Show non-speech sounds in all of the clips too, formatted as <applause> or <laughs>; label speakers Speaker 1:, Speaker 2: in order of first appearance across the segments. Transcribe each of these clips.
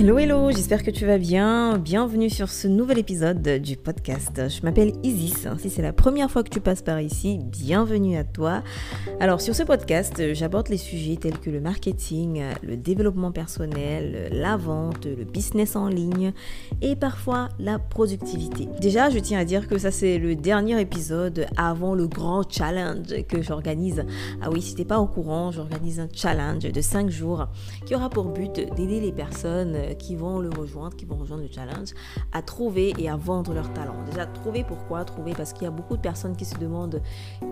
Speaker 1: Hello hello, j'espère que tu vas bien. Bienvenue sur ce nouvel épisode du podcast. Je m'appelle Isis. Si c'est la première fois que tu passes par ici, bienvenue à toi. Alors sur ce podcast, j'aborde les sujets tels que le marketing, le développement personnel, la vente, le business en ligne et parfois la productivité. Déjà, je tiens à dire que ça c'est le dernier épisode avant le grand challenge que j'organise. Ah oui, si t'es pas au courant, j'organise un challenge de 5 jours qui aura pour but d'aider les personnes euh, qui vont le rejoindre, qui vont rejoindre le challenge, à trouver et à vendre leur talent. Déjà, trouver pourquoi Trouver parce qu'il y a beaucoup de personnes qui se demandent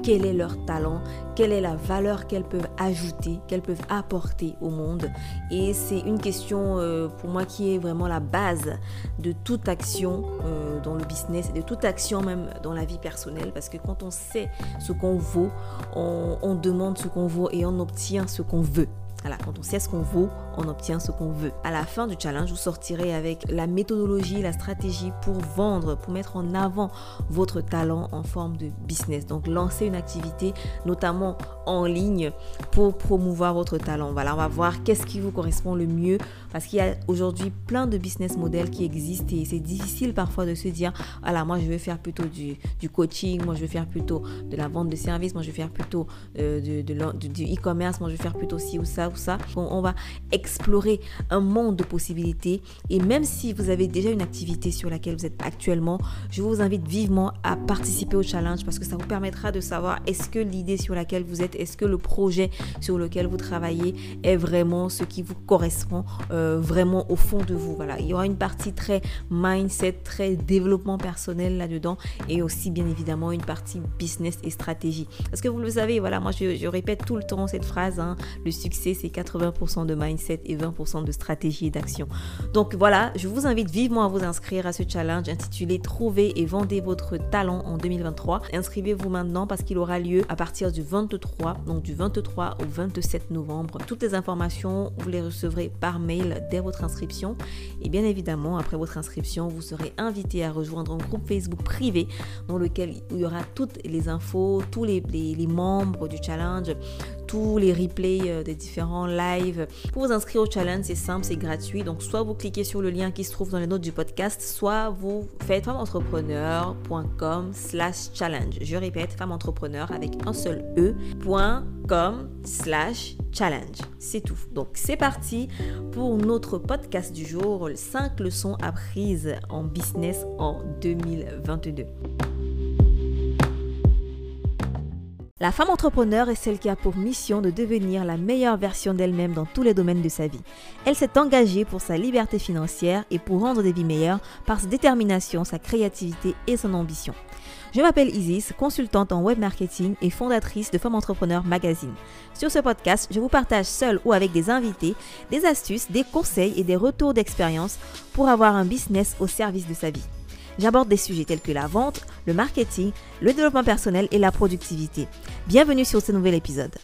Speaker 1: quel est leur talent, quelle est la valeur qu'elles peuvent ajouter, qu'elles peuvent apporter au monde. Et c'est une question euh, pour moi qui est vraiment la base de toute action euh, dans le business et de toute action même dans la vie personnelle. Parce que quand on sait ce qu'on vaut, on, on demande ce qu'on vaut et on obtient ce qu'on veut. Voilà, quand on sait ce qu'on vaut, on obtient ce qu'on veut. À la fin du challenge, vous sortirez avec la méthodologie, la stratégie pour vendre, pour mettre en avant votre talent en forme de business. Donc, lancer une activité, notamment en ligne, pour promouvoir votre talent. Voilà, on va voir qu'est-ce qui vous correspond le mieux parce qu'il y a aujourd'hui plein de business models qui existent et c'est difficile parfois de se dire, voilà, moi je vais faire plutôt du, coaching, moi je vais faire plutôt de la vente de services, moi je vais faire plutôt euh, du e-commerce, moi je vais faire plutôt ci ou ça ou ça. on va explorer un monde de possibilités. Et même si vous avez déjà une activité sur laquelle vous êtes actuellement, je vous invite vivement à participer au challenge parce que ça vous permettra de savoir est-ce que l'idée sur laquelle vous êtes, est-ce que le projet sur lequel vous travaillez est vraiment ce qui vous correspond euh, vraiment au fond de vous. Voilà, il y aura une partie très mindset, très développement personnel là-dedans et aussi bien évidemment une partie business et stratégie. Parce que vous le savez, voilà, moi je, répète tout le temps cette phrase, hein, le succès c'est 80% de mindset et 20% de stratégie et d'action. Donc voilà, je vous invite vivement à vous inscrire à ce challenge intitulé Trouver et vendez votre talent en 2023. Inscrivez-vous maintenant parce qu'il aura lieu à partir du 23, donc du 23 au 27 novembre. Toutes les informations, vous les recevrez par mail dès votre inscription. Et bien évidemment, après votre inscription, vous serez invité à rejoindre un groupe Facebook privé dans lequel il y aura toutes les infos, tous les, les membres du challenge, tous les replays euh, des différents lives. Pour vous inscrire au challenge, c'est simple, c'est gratuit. Donc soit vous cliquez sur le lien qui se trouve dans les notes du podcast, soit vous faites femmeentrepreneur.com slash challenge. Je répète, femmeentrepreneur avec un seul e.com slash challenge. C'est tout. Donc c'est parti pour notre podcast du jour, 5 leçons apprises en business en 2022. La femme entrepreneur est celle qui a pour mission de devenir la meilleure version d'elle-même dans tous les domaines de sa vie. Elle s'est engagée pour sa liberté financière et pour rendre des vies meilleures par sa détermination, sa créativité et son ambition. Je m'appelle Isis, consultante en web marketing et fondatrice de Femme Entrepreneur Magazine. Sur ce podcast, je vous partage seul ou avec des invités des astuces, des conseils et des retours d'expérience pour avoir un business au service de sa vie. J'aborde des sujets tels que la vente, le marketing, le développement personnel et la productivité. Bienvenue sur ce nouvel épisode.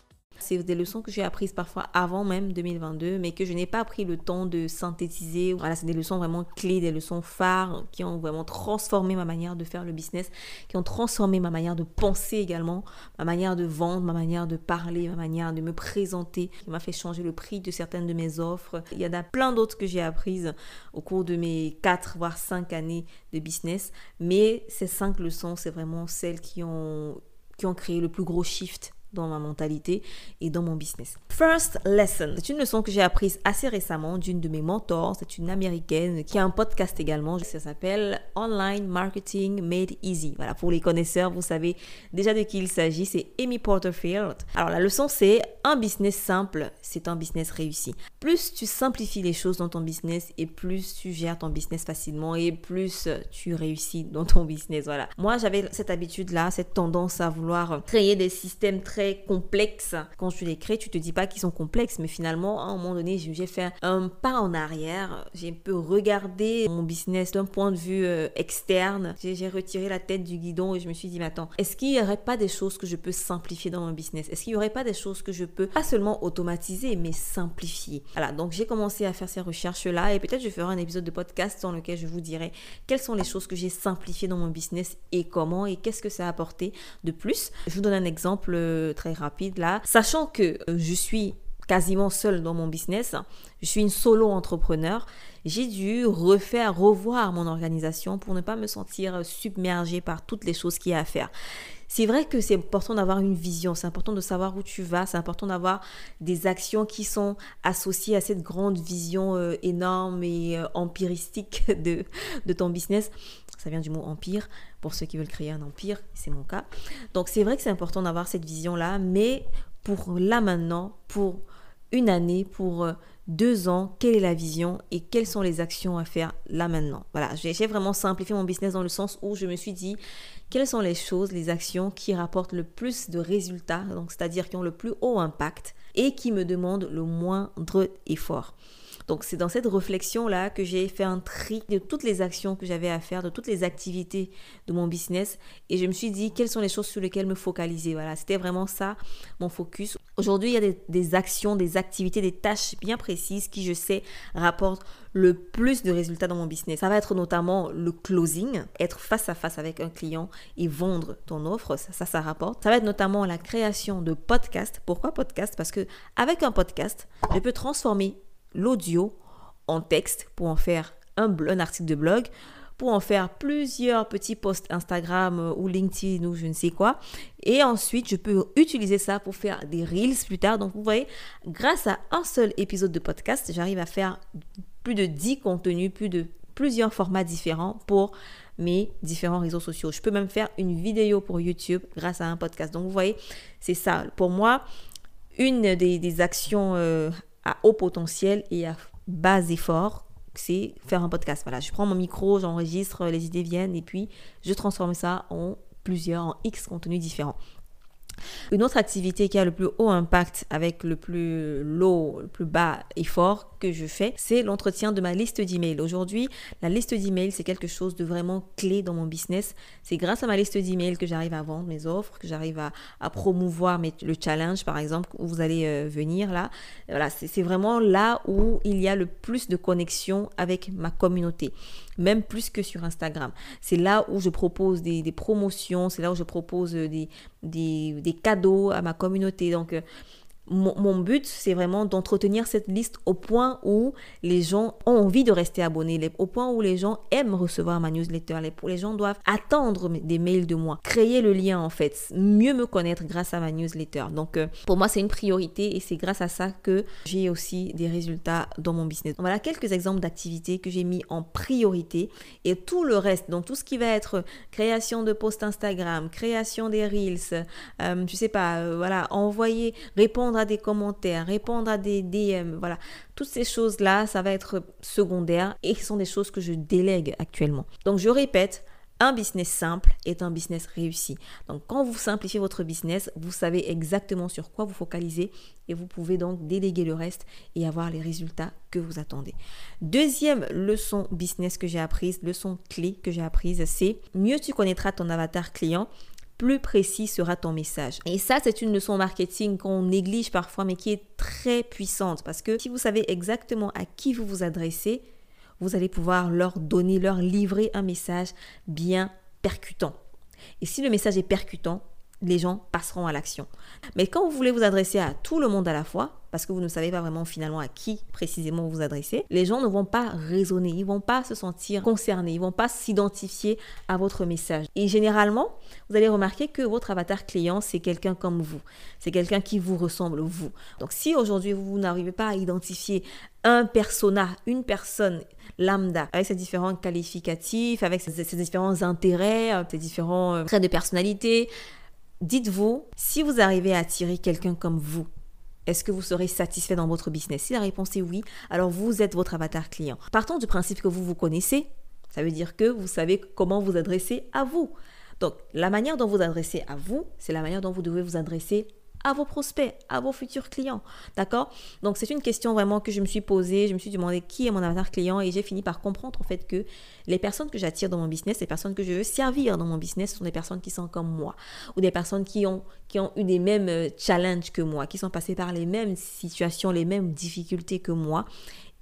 Speaker 1: C'est des leçons que j'ai apprises parfois avant même 2022, mais que je n'ai pas pris le temps de synthétiser. Voilà, c'est des leçons vraiment clés, des leçons phares qui ont vraiment transformé ma manière de faire le business, qui ont transformé ma manière de penser également, ma manière de vendre, ma manière de parler, ma manière de me présenter, qui m'a fait changer le prix de certaines de mes offres. Il y en a plein d'autres que j'ai apprises au cours de mes 4 voire 5 années de business, mais ces 5 leçons, c'est vraiment celles qui ont qui ont créé le plus gros shift dans ma mentalité et dans mon business. First lesson, c'est une leçon que j'ai apprise assez récemment d'une de mes mentors, c'est une américaine qui a un podcast également, ça s'appelle Online Marketing Made Easy. Voilà, pour les connaisseurs, vous savez déjà de qui il s'agit, c'est Amy Porterfield. Alors la leçon c'est un business simple, c'est un business réussi. Plus tu simplifies les choses dans ton business et plus tu gères ton business facilement et plus tu réussis dans ton business. Voilà. Moi, j'avais cette habitude là, cette tendance à vouloir créer des systèmes très complexes. Quand tu les crées, tu te dis pas qu'ils sont complexes, mais finalement, à un moment donné, j'ai fait un pas en arrière. J'ai un peu regardé mon business d'un point de vue euh, externe. J'ai retiré la tête du guidon et je me suis dit, mais attends, est-ce qu'il y aurait pas des choses que je peux simplifier dans mon business? Est-ce qu'il y aurait pas des choses que je peux pas seulement automatiser, mais simplifier? Voilà, donc j'ai commencé à faire ces recherches-là et peut-être je ferai un épisode de podcast dans lequel je vous dirai quelles sont les choses que j'ai simplifiées dans mon business et comment et qu'est-ce que ça a apporté de plus. Je vous donne un exemple euh, très rapide là. Sachant que euh, je suis quasiment seule dans mon business. Je suis une solo entrepreneur. J'ai dû refaire, revoir mon organisation pour ne pas me sentir submergée par toutes les choses qu'il y a à faire. C'est vrai que c'est important d'avoir une vision, c'est important de savoir où tu vas, c'est important d'avoir des actions qui sont associées à cette grande vision euh, énorme et euh, empiristique <laughs> de, de ton business. Ça vient du mot empire, pour ceux qui veulent créer un empire, c'est mon cas. Donc c'est vrai que c'est important d'avoir cette vision-là, mais pour là maintenant, pour une année, pour euh, deux ans, quelle est la vision et quelles sont les actions à faire là maintenant? Voilà, j'ai vraiment simplifié mon business dans le sens où je me suis dit quelles sont les choses, les actions qui rapportent le plus de résultats, c'est-à-dire qui ont le plus haut impact et qui me demandent le moindre effort? Donc c'est dans cette réflexion-là que j'ai fait un tri de toutes les actions que j'avais à faire, de toutes les activités de mon business. Et je me suis dit quelles sont les choses sur lesquelles me focaliser? Voilà, c'était vraiment ça mon focus. Aujourd'hui, il y a des, actions, des activités, des tâches bien précises qui, je sais, rapportent le plus de résultats dans mon business. Ça va être notamment le closing, être face à face avec un client et vendre ton offre, ça, ça, rapporte. Ça va être notamment la création de podcasts. Pourquoi podcast Parce que avec un podcast, je peux transformer l'audio en texte pour en faire un, article de blog, pour en faire plusieurs petits posts Instagram euh, ou LinkedIn ou je ne sais quoi. Et ensuite, je peux utiliser ça pour faire des reels plus tard. Donc, vous voyez, grâce à un seul épisode de podcast, j'arrive à faire plus de 10 contenus, plus de plusieurs formats différents pour mes différents réseaux sociaux. Je peux même faire une vidéo pour YouTube grâce à un podcast. Donc, vous voyez, c'est ça. Pour moi, une des, actions euh, à haut potentiel et à bas effort, c'est faire un podcast. Voilà, je prends mon micro, j'enregistre, les idées viennent et puis je transforme ça en plusieurs, en X contenus différents. Une autre activité qui a le plus haut impact avec le plus low, le plus bas effort que je fais, c'est l'entretien de ma liste d'emails. Aujourd'hui, la liste d'emails, c'est quelque chose de vraiment clé dans mon business. C'est grâce à ma liste d'emails que j'arrive à vendre mes offres, que j'arrive à, promouvoir le challenge, par exemple, où vous allez euh, venir là. Voilà, c'est vraiment là où il y a le plus de connexion avec ma communauté même plus que sur Instagram. C'est là où je propose des, promotions, c'est là où je propose des, des, cadeaux à ma communauté. Donc, euh, mon, but, c'est vraiment d'entretenir cette liste au point où les gens ont envie de rester abonnés, au point où les gens aiment recevoir ma newsletter, les, les gens doivent attendre des mails de moi, créer le lien en fait, mieux me connaître grâce à ma newsletter. Donc euh, pour moi, c'est une priorité et c'est grâce à ça que j'ai aussi des résultats dans mon business. Voilà quelques exemples d'activités que j'ai mis en priorité et tout le reste, donc tout ce qui va être création de posts Instagram, création des reels, euh, je sais pas, euh, voilà, envoyer, répondre à des commentaires, répondre à des DM, voilà. Toutes ces choses-là, ça va être secondaire et ce sont des choses que je délègue actuellement. Donc je répète, un business simple est un business réussi. Donc quand vous simplifiez votre business, vous savez exactement sur quoi vous focalisez et vous pouvez donc déléguer le reste et avoir les résultats que vous attendez. Deuxième leçon business que j'ai apprise, leçon clé que j'ai apprise, c'est mieux tu connaîtras ton avatar client, plus précis sera ton message. Et ça, c'est une leçon marketing qu'on néglige parfois, mais qui est très puissante parce que si vous savez exactement à qui vous vous adressez, vous allez pouvoir leur donner, leur livrer un message bien percutant. Et si le message est percutant, les gens passeront à l'action. Mais quand vous voulez vous adresser à tout le monde à la fois, parce que vous ne savez pas vraiment finalement à qui précisément vous adressez, les gens ne vont pas raisonner, ils vont pas se sentir concernés, ils vont pas s'identifier à votre message. Et généralement, vous allez remarquer que votre avatar client, c'est quelqu'un comme vous. C'est quelqu'un qui vous ressemble, vous. Donc si aujourd'hui vous n'arrivez pas à identifier un persona, une personne lambda, avec ses différents qualificatifs, avec ses, ses différents intérêts, ses différents euh, traits de personnalité, dites-vous, si vous arrivez à attirer quelqu'un comme vous, est-ce que vous serez satisfait dans votre business? Si la réponse est oui, alors vous êtes votre avatar client. Partons du principe que vous vous connaissez, ça veut dire que vous savez comment vous adresser à vous. Donc, la manière dont vous adressez à vous, c'est la manière dont vous devez vous adresser à vos prospects, à vos futurs clients. D'accord? Donc c'est une question vraiment que je me suis posée, je me suis demandé qui est mon avatar client et j'ai fini par comprendre en fait que les personnes que j'attire dans mon business, les personnes que je veux servir dans mon business, ce sont des personnes qui sont comme moi ou des personnes qui ont, qui ont eu des mêmes euh, challenges que moi, qui sont passées par les mêmes situations, les mêmes difficultés que moi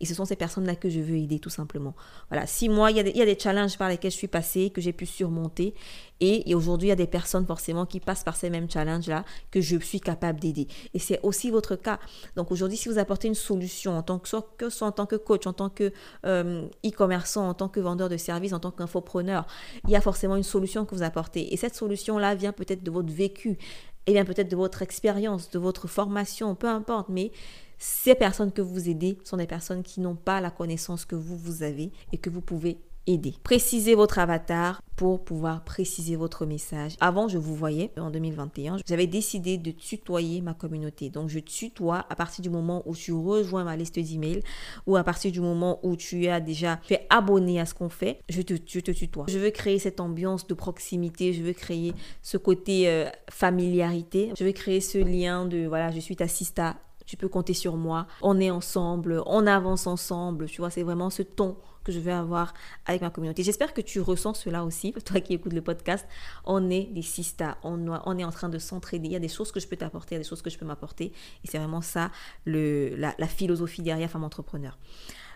Speaker 1: Et ce sont ces personnes-là que je veux aider tout simplement. Voilà, si moi, il y, a des, challenges par lesquels je suis passée, que j'ai pu surmonter. Et, aujourd'hui, il y a des personnes forcément qui passent par ces mêmes challenges-là que je suis capable d'aider. Et c'est aussi votre cas. Donc aujourd'hui, si vous apportez une solution en tant que soit, que soit en tant que coach, en tant que euh, e-commerçant, en tant que vendeur de services, en tant qu'infopreneur, il y a forcément une solution que vous apportez. Et cette solution-là vient peut-être de votre vécu, et vient peut-être de votre expérience, de votre formation, peu importe, mais ces personnes que vous aidez sont des personnes qui n'ont pas la connaissance que vous, vous avez et que vous pouvez aider. Précisez votre avatar pour pouvoir préciser votre message. Avant, je vous voyais en 2021, j'avais décidé de tutoyer ma communauté. Donc, je tutoie à partir du moment où tu rejoins ma liste d'emails ou à partir du moment où tu as déjà fait abonné à ce qu'on fait, je te, je te tutoie. Je veux créer cette ambiance de proximité, je veux créer ce côté euh, familiarité, je veux créer ce lien de voilà, je suis ta sista tu peux compter sur moi, on est ensemble, on avance ensemble, tu vois, c'est vraiment ce ton que je vais avoir avec ma communauté. J'espère que tu ressens cela aussi, <laughs> toi qui écoutes le podcast. On est des sistas, on, est en train de s'entraider. Il y a des choses que je peux t'apporter, il y a des choses que je peux m'apporter. Et c'est vraiment ça la, la philosophie derrière Femme Entrepreneur.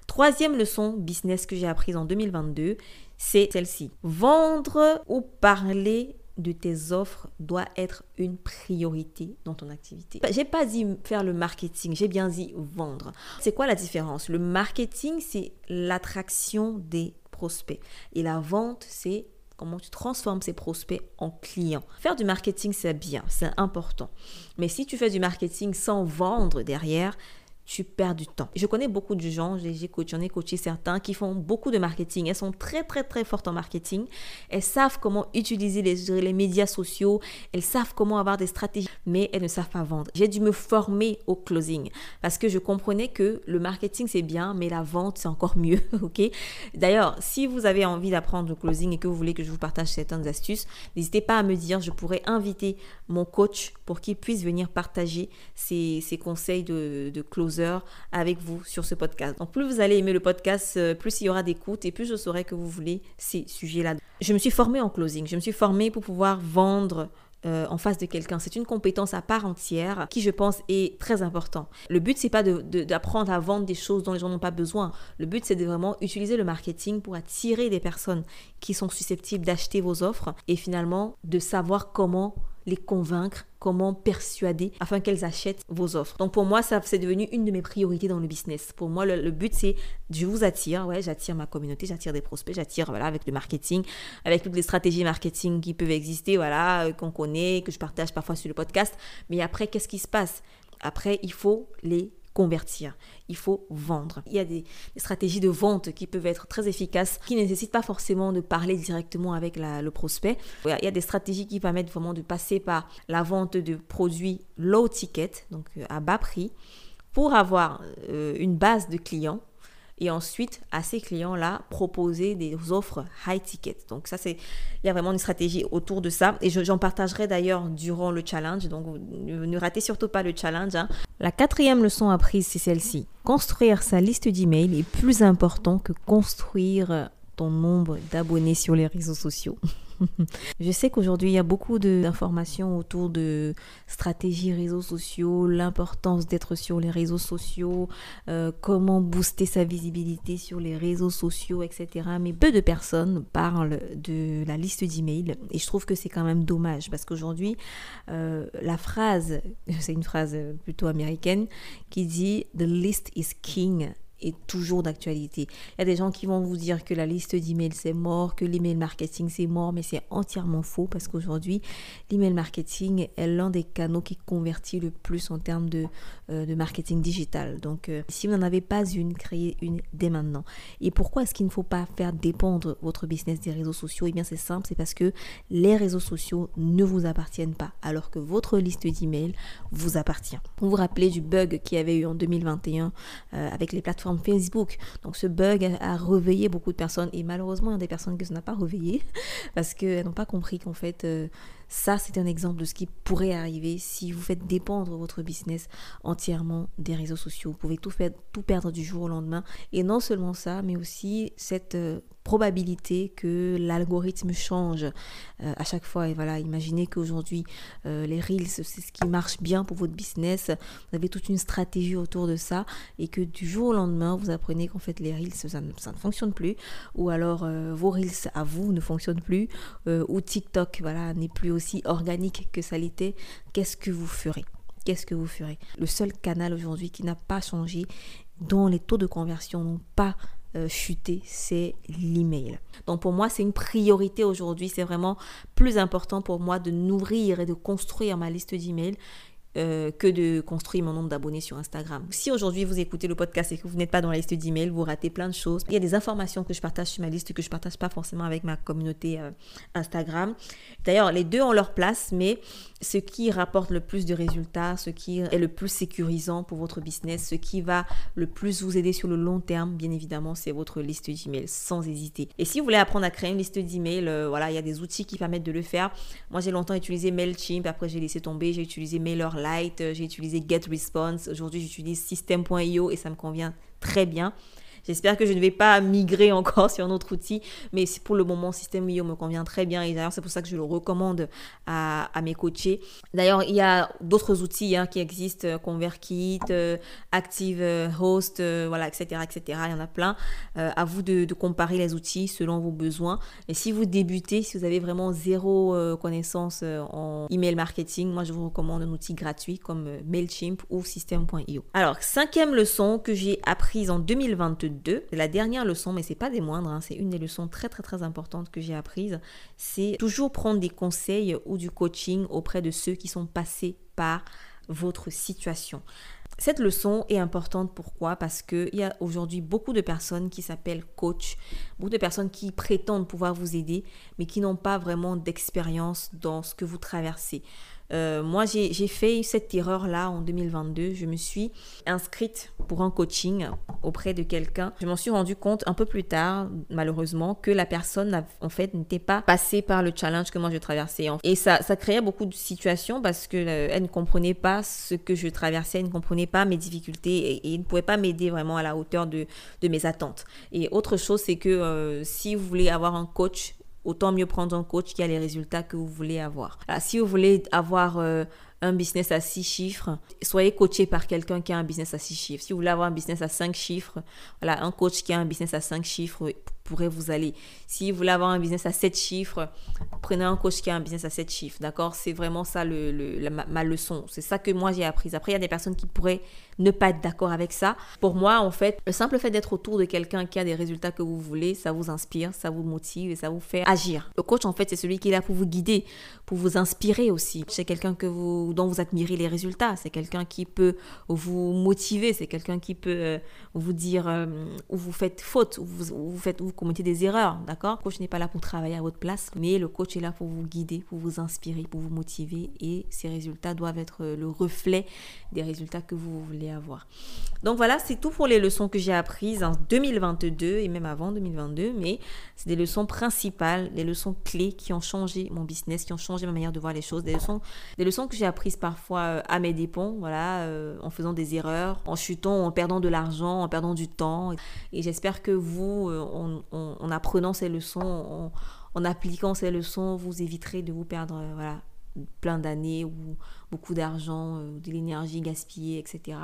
Speaker 1: Troisième leçon business que j'ai apprise en 2022, c'est celle-ci. Vendre ou parler de tes offres doit être une priorité dans ton activité. J'ai pas dit faire le marketing, j'ai bien dit vendre. C'est quoi la différence? Le marketing, c'est l'attraction des prospects et la vente, c'est comment tu transformes ces prospects en clients. Faire du marketing, c'est bien, c'est important. Mais si tu fais du marketing sans vendre derrière, tu perds du temps. Je connais beaucoup de gens, j'ai coaché, j'en ai coaché certains qui font beaucoup de marketing. Elles sont très très très fortes en marketing. Elles savent comment utiliser les, les médias sociaux, elles savent comment avoir des stratégies, mais elles ne savent pas vendre. J'ai dû me former au closing parce que je comprenais que le marketing c'est bien, mais la vente c'est encore mieux. <laughs> ok? D'ailleurs, si vous avez envie d'apprendre le closing et que vous voulez que je vous partage certaines astuces, n'hésitez pas à me dire. Je pourrais inviter mon coach pour qu'il puisse venir partager ses, conseils de, de closing avec vous sur ce podcast. Donc plus vous allez aimer le podcast, euh, plus il y aura d'écoute et plus je saurai que vous voulez ces sujets-là. Je me suis formée en closing, je me suis formée pour pouvoir vendre euh, en face de quelqu'un. C'est une compétence à part entière qui, je pense, est très important. Le but, c'est pas d'apprendre à vendre des choses dont les gens n'ont pas besoin. Le but, c'est de vraiment utiliser le marketing pour attirer des personnes qui sont susceptibles d'acheter vos offres et finalement de savoir comment les convaincre, comment persuader afin qu'elles achètent vos offres. Donc pour moi, ça c'est devenu une de mes priorités dans le business. Pour moi, le, but c'est je vous attire, ouais, j'attire ma communauté, j'attire des prospects, j'attire voilà avec le marketing, avec toutes les stratégies marketing qui peuvent exister, voilà, euh, qu'on connaît, que je partage parfois sur le podcast. Mais après, qu'est-ce qui se passe? Après, il faut les convertir, il faut vendre. Il y a des, stratégies de vente qui peuvent être très efficaces, qui ne nécessitent pas forcément de parler directement avec le prospect. Il y a des stratégies qui permettent vraiment de passer par la vente de produits low ticket, donc euh, à bas prix, pour avoir euh, une base de clients et ensuite à ces clients-là proposer des offres high ticket. Donc ça c'est il y a vraiment une stratégie autour de ça et j'en partagerai d'ailleurs durant le challenge. Donc ne ratez surtout pas le challenge. Hein. La quatrième leçon apprise c'est celle-ci. Construire sa liste d'emails est plus important que construire ton nombre d'abonnés sur les réseaux sociaux. <laughs> je sais qu'aujourd'hui, il y a beaucoup d'informations autour de stratégies réseaux sociaux, l'importance d'être sur les réseaux sociaux, euh, comment booster sa visibilité sur les réseaux sociaux, etc. Mais peu de personnes parlent de la liste d'emails et je trouve que c'est quand même dommage parce qu'aujourd'hui, euh, la phrase, <laughs> c'est une phrase plutôt américaine qui dit The list is king est toujours d'actualité. Il y a des gens qui vont vous dire que la liste d'emails c'est mort, que l'email marketing c'est mort, mais c'est entièrement faux parce qu'aujourd'hui, l'email marketing est l'un des canaux qui convertit le plus en termes de, euh, de marketing digital. Donc, euh, si vous n'en avez pas une, créez une dès maintenant. Et pourquoi est-ce qu'il ne faut pas faire dépendre votre business des réseaux sociaux? Eh bien, c'est simple, c'est parce que les réseaux sociaux ne vous appartiennent pas, alors que votre liste d'emails vous appartient. Vous vous rappelez du bug qu'il y avait eu en 2021 euh, avec les plateformes Facebook. Donc ce bug a, réveillé beaucoup de personnes et malheureusement il y a des personnes que ça n'a pas réveillé <laughs> parce qu'elles n'ont pas compris qu'en fait euh, ça c'est un exemple de ce qui pourrait arriver si vous faites dépendre votre business entièrement des réseaux sociaux. Vous pouvez tout, faire, tout perdre du jour au lendemain et non seulement ça mais aussi cette... Euh, probabilité que l'algorithme change euh, à chaque fois. Et voilà, imaginez qu'aujourd'hui, euh, les Reels, c'est ce qui marche bien pour votre business. Vous avez toute une stratégie autour de ça et que du jour au lendemain, vous apprenez qu'en fait, les Reels, ça ne, fonctionne plus. Ou alors, euh, vos Reels à vous ne fonctionnent plus. ou TikTok, voilà, n'est plus aussi organique que ça l'était. Qu'est-ce que vous ferez? Qu'est-ce que vous ferez? Le seul canal aujourd'hui qui n'a pas changé, dont les taux de conversion n'ont pas euh, chuter, c'est l'email. Donc pour moi, c'est une priorité aujourd'hui. C'est vraiment plus important pour moi de nourrir et de construire ma liste d'emails euh, que de construire mon nombre d'abonnés sur Instagram. Si aujourd'hui vous écoutez le podcast et que vous n'êtes pas dans la liste d'emails, vous ratez plein de choses. Il y a des informations que je partage sur ma liste que je partage pas forcément avec ma communauté euh, Instagram. D'ailleurs, les deux ont leur place, mais ce qui rapporte le plus de résultats, ce qui est le plus sécurisant pour votre business, ce qui va le plus vous aider sur le long terme, bien évidemment, c'est votre liste d'emails, sans hésiter. Et si vous voulez apprendre à créer une liste d'emails, euh, voilà, il y a des outils qui permettent de le faire. Moi, j'ai longtemps utilisé Mailchimp, après j'ai laissé tomber, j'ai utilisé MailerLite, euh, j'ai utilisé GetResponse. Aujourd'hui, j'utilise System.io et ça me convient très bien. J'espère que je ne vais pas migrer encore <laughs> sur un autre outil, mais pour le moment, System.io me convient très bien et d'ailleurs, c'est pour ça que je le recommande à, mes coachés. D'ailleurs, il y a d'autres outils hein, qui existent, euh, ConvertKit, euh, Active euh, voilà, etc., etc. Il y en a plein. à vous de, comparer les outils selon vos besoins. Et si vous débutez, si vous avez vraiment zéro connaissance en email marketing, moi, je vous recommande un outil gratuit comme Mailchimp ou System.io. Alors, cinquième leçon que j'ai apprise en 2022, la dernière leçon, mais c'est pas des moindres, hein. c'est une des leçons très très très importantes que j'ai apprises. C'est toujours prendre des conseils ou du coaching auprès de ceux qui sont passés par votre situation. Cette leçon est importante pourquoi? Parce qu'il y a aujourd'hui beaucoup de personnes qui s'appellent coach, beaucoup de personnes qui prétendent pouvoir vous aider, mais qui n'ont pas vraiment d'expérience dans ce que vous traversez. Euh, moi, j'ai fait cette erreur-là en 2022. Je me suis inscrite pour un coaching auprès de quelqu'un. Je m'en suis rendu compte un peu plus tard, malheureusement, que la personne, en fait, n'était pas passée par le challenge que moi je traversais. Et ça, créait beaucoup de situations parce qu'elle euh, ne comprenait pas ce que je traversais, elle ne comprenait pas mes difficultés et, ne pouvait pas m'aider vraiment à la hauteur de, de, mes attentes. Et autre chose, c'est que euh, si vous voulez avoir un coach autant mieux prendre un coach qui a les résultats que vous voulez avoir. si vous voulez avoir euh, un business à six chiffres, soyez coaché par quelqu'un qui a un business à six chiffres. Si vous voulez avoir un business à cinq chiffres, voilà, un coach qui a un business à cinq chiffres pourrait vous aller. Si vous voulez avoir un business à 7 chiffres, prenez un coach qui a un business à 7 chiffres. D'accord? C'est vraiment ça le, ma, leçon. C'est ça que moi j'ai appris. Après, il y a des personnes qui pourraient ne pas être d'accord avec ça. Pour moi, en fait, le simple fait d'être autour de quelqu'un qui a des résultats que vous voulez, ça vous inspire, ça vous motive et ça vous fait agir. Le coach, en fait, c'est celui qui est là pour vous guider, pour vous inspirer aussi. C'est quelqu'un que vous, dont vous admirez les résultats. C'est quelqu'un qui peut vous motiver. C'est quelqu'un qui peut euh, vous dire euh, où vous faites faute, où vous, où faites, commettez des erreurs, d'accord? Le coach n'est pas là pour travailler à votre place, mais le coach est là pour vous guider, pour vous inspirer, pour vous motiver et ces résultats doivent être le reflet des résultats que vous voulez avoir. Donc voilà, c'est tout pour les leçons que j'ai apprises en 2022 et même avant 2022, mais c'est des leçons principales, des leçons clés qui ont changé mon business, qui ont changé ma manière de voir les choses, des leçons, des leçons que j'ai apprises parfois euh, à mes dépens, voilà, euh, en faisant des erreurs, en chutant, en perdant de l'argent, en perdant du temps. Et j'espère que vous, euh, en, apprenant ces leçons, en, appliquant ces leçons, vous éviterez de vous perdre euh, voilà, plein d'années ou beaucoup d'argent, euh, de l'énergie gaspillée, etc.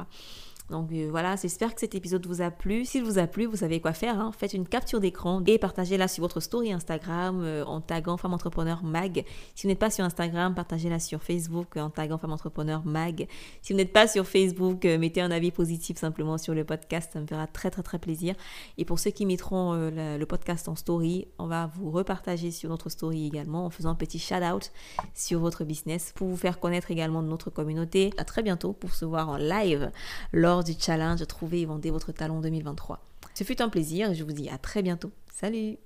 Speaker 1: Donc euh, voilà, j'espère que cet épisode vous a plu. S'il vous a plu, vous savez quoi faire. Hein. Faites une capture d'écran et partagez-la sur votre story Instagram euh, en taguant Femme Entrepreneur Mag. Si vous n'êtes pas sur Instagram, partagez-la sur Facebook en taguant Femme Entrepreneur Mag. Si vous n'êtes pas sur Facebook, euh, mettez un avis positif simplement sur le podcast. Ça me fera très très très plaisir. Et pour ceux qui mettront le podcast en story, on va vous repartager sur notre story également en faisant un petit shout-out sur votre business pour vous faire connaître également notre communauté. À très bientôt pour se voir en live lors du challenge Trouver et vendre votre talent 2023. Ce fut un plaisir et je vous dis à très bientôt. Salut